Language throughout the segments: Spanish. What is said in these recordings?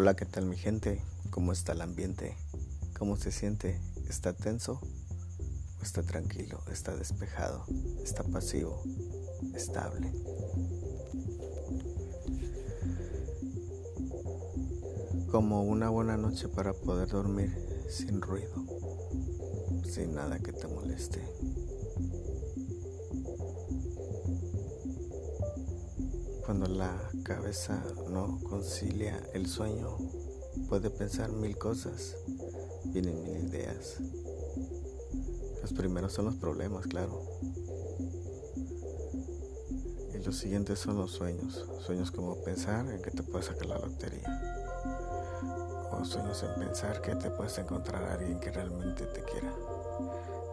Hola, ¿qué tal mi gente? ¿Cómo está el ambiente? ¿Cómo se siente? ¿Está tenso? ¿O está tranquilo? ¿Está despejado? ¿Está pasivo? ¿Estable? Como una buena noche para poder dormir sin ruido, sin nada que te moleste. Cuando la cabeza no concilia el sueño, puede pensar mil cosas, vienen mil ideas. Los primeros son los problemas, claro. Y los siguientes son los sueños. Sueños como pensar en que te puedes sacar la lotería. O sueños en pensar que te puedes encontrar a alguien que realmente te quiera.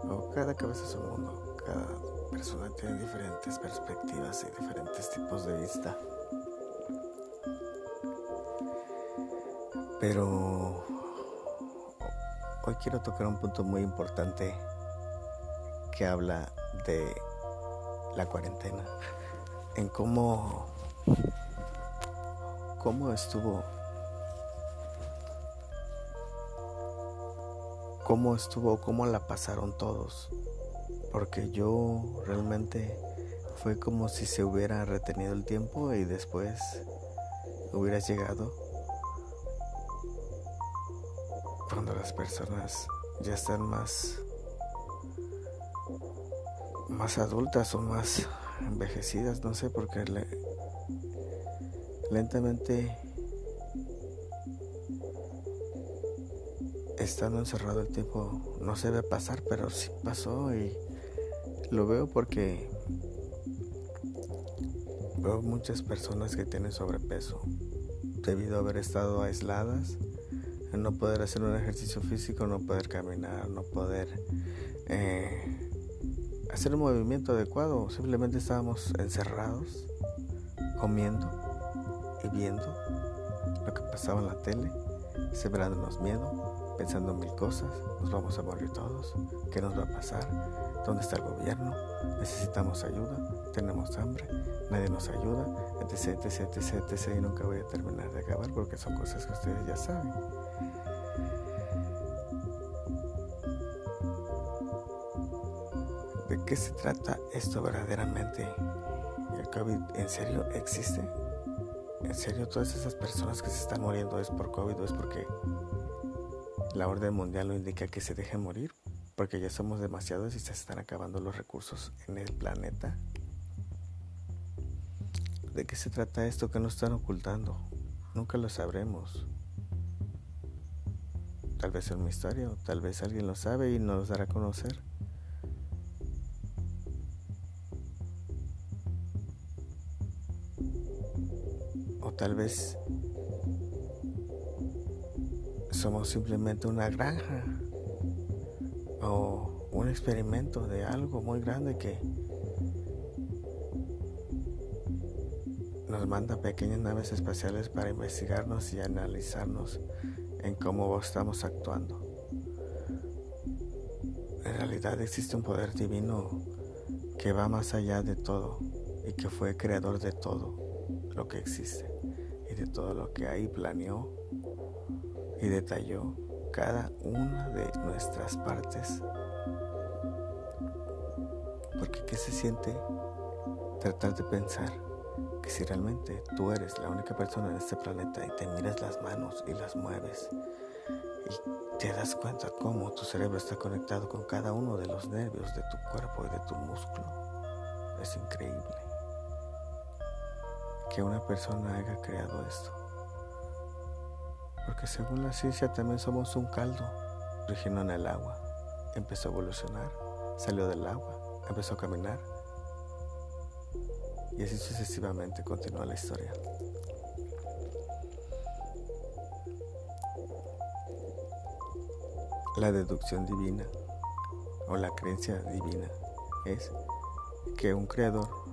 O cada cabeza es un mundo. Cada persona tiene diferentes perspectivas y diferentes tipos de vista. Pero hoy quiero tocar un punto muy importante que habla de la cuarentena, en cómo, cómo estuvo, cómo estuvo, cómo la pasaron todos porque yo realmente fue como si se hubiera retenido el tiempo y después hubieras llegado cuando las personas ya están más más adultas o más envejecidas, no sé, porque le, lentamente estando encerrado el tiempo no se ve pasar, pero sí pasó y lo veo porque veo muchas personas que tienen sobrepeso debido a haber estado aisladas, no poder hacer un ejercicio físico, no poder caminar, no poder eh, hacer un movimiento adecuado. Simplemente estábamos encerrados, comiendo y viendo lo que pasaba en la tele, sembrándonos miedo, pensando mil cosas, nos vamos a morir todos, ¿qué nos va a pasar? ¿Dónde está el gobierno? Necesitamos ayuda, tenemos hambre, nadie nos ayuda, etc, etc, etc, etc. Y nunca voy a terminar de acabar porque son cosas que ustedes ya saben. ¿De qué se trata esto verdaderamente? ¿El COVID en serio existe? ¿En serio todas esas personas que se están muriendo es por COVID o es porque la orden mundial lo indica que se dejen morir? porque ya somos demasiados y se están acabando los recursos en el planeta. ¿De qué se trata esto que nos están ocultando? Nunca lo sabremos. Tal vez es un misterio, tal vez alguien lo sabe y nos dará a conocer. Tal vez somos simplemente una granja o un experimento de algo muy grande que nos manda pequeñas naves espaciales para investigarnos y analizarnos en cómo estamos actuando. En realidad existe un poder divino que va más allá de todo y que fue creador de todo lo que existe de todo lo que ahí planeó y detalló cada una de nuestras partes. Porque ¿qué se siente tratar de pensar que si realmente tú eres la única persona en este planeta y te miras las manos y las mueves y te das cuenta cómo tu cerebro está conectado con cada uno de los nervios de tu cuerpo y de tu músculo? Es increíble que una persona haya creado esto. Porque según la ciencia también somos un caldo. Originó en el agua, empezó a evolucionar, salió del agua, empezó a caminar. Y así sucesivamente continúa la historia. La deducción divina o la creencia divina es que un creador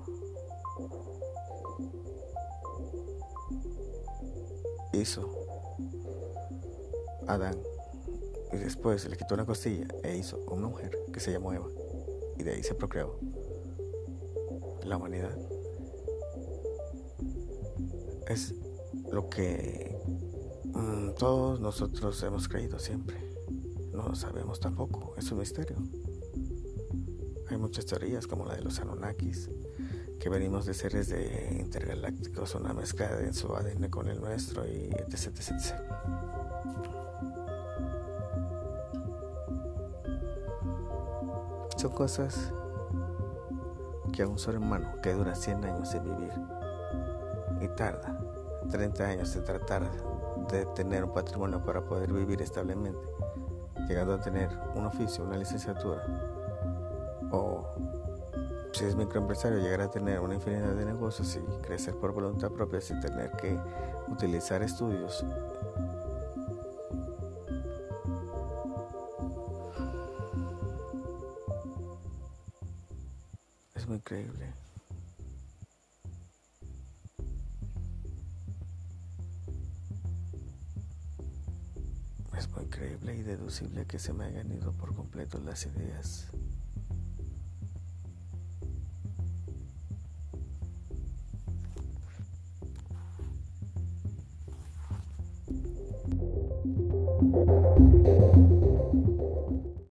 hizo Adán y después le quitó una costilla e hizo una mujer que se llamó Eva y de ahí se procreó la humanidad. Es lo que mm, todos nosotros hemos creído siempre. No lo sabemos tampoco, es un misterio. Hay muchas teorías como la de los Anunnakis, que venimos de seres de intergalácticos, una mezcla de su ADN con el nuestro y etc. etc. Son cosas que a un ser humano que dura 100 años de vivir y tarda 30 años de tratar de tener un patrimonio para poder vivir establemente, llegando a tener un oficio, una licenciatura, o si es microempresario, llegar a tener una infinidad de negocios y crecer por voluntad propia sin tener que utilizar estudios es muy increíble. Es muy increíble y deducible que se me hayan ido por completo las ideas.